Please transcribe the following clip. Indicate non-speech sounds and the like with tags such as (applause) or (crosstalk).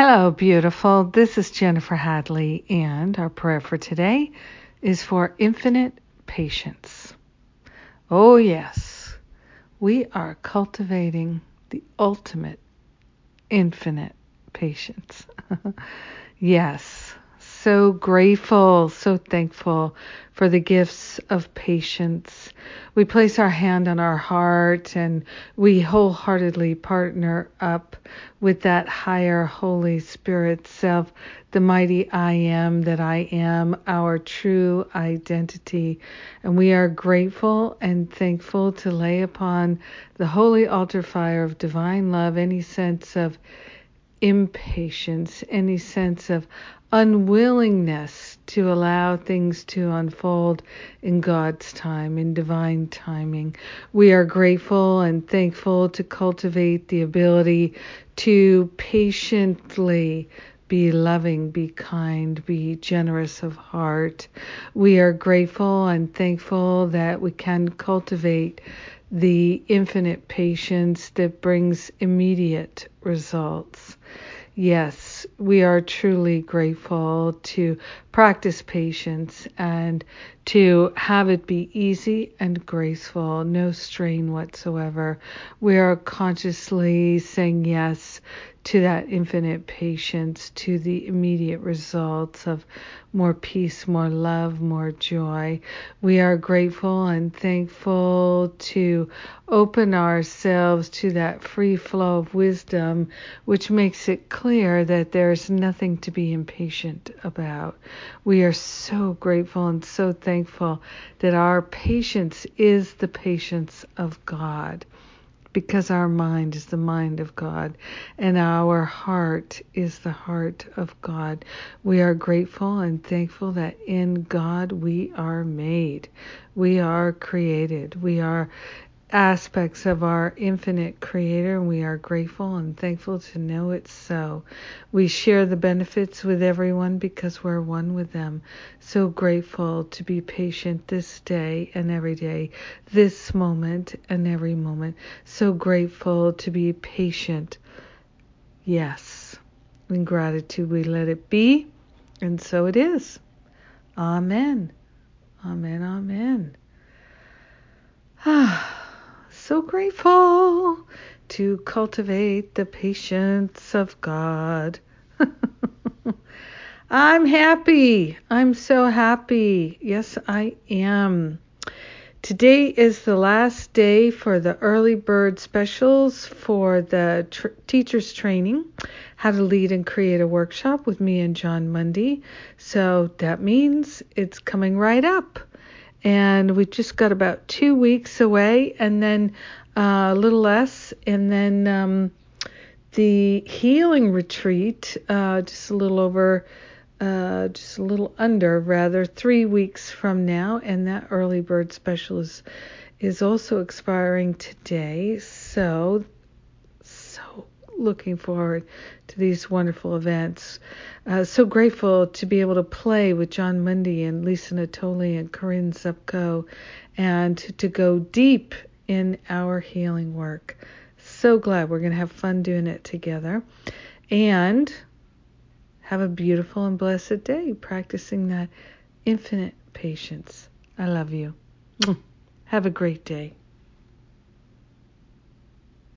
Hello, beautiful. This is Jennifer Hadley, and our prayer for today is for infinite patience. Oh, yes, we are cultivating the ultimate infinite patience. (laughs) yes, so grateful, so thankful for the gifts of patience. We place our hand on our heart and we wholeheartedly partner up with that higher Holy Spirit self, the mighty I am that I am, our true identity. And we are grateful and thankful to lay upon the holy altar fire of divine love any sense of impatience, any sense of unwillingness to allow things to unfold in God's time, in divine timing. We are grateful and thankful to cultivate the ability to patiently be loving, be kind, be generous of heart. We are grateful and thankful that we can cultivate the infinite patience that brings immediate results. Yes, we are truly grateful to practice patience and to have it be easy and graceful, no strain whatsoever. We are consciously saying yes to that infinite patience, to the immediate results of more peace, more love, more joy. We are grateful and thankful to open ourselves to that free flow of wisdom, which makes it clear that there's nothing to be impatient about. We are so grateful and so thankful that our patience is the patience of God because our mind is the mind of God and our heart is the heart of God. We are grateful and thankful that in God we are made. We are created. We are aspects of our infinite creator and we are grateful and thankful to know it so. We share the benefits with everyone because we're one with them. So grateful to be patient this day and every day, this moment and every moment. So grateful to be patient. Yes. In gratitude we let it be and so it is. Amen. Amen. Amen. (sighs) Ah so grateful to cultivate the patience of God. (laughs) I'm happy. I'm so happy. Yes, I am. Today is the last day for the early bird specials for the tr- teacher's training, how to lead and create a workshop with me and Jon Mundy. So that means it's coming right up and we just got about two weeks away, and then uh, a little less, and then um, the healing retreat, uh, just a little over, uh, just a little under, rather, three weeks from now, and that early bird special is, is also expiring today. So looking forward to these wonderful events. Uh, so grateful to be able to play with Jon Mundy and Lisa Natoli and Corinne Zupko and to, to go deep in our healing work. So glad we're going to have fun doing it together. And have a beautiful and blessed day practicing that infinite patience. I love you. Have a great day.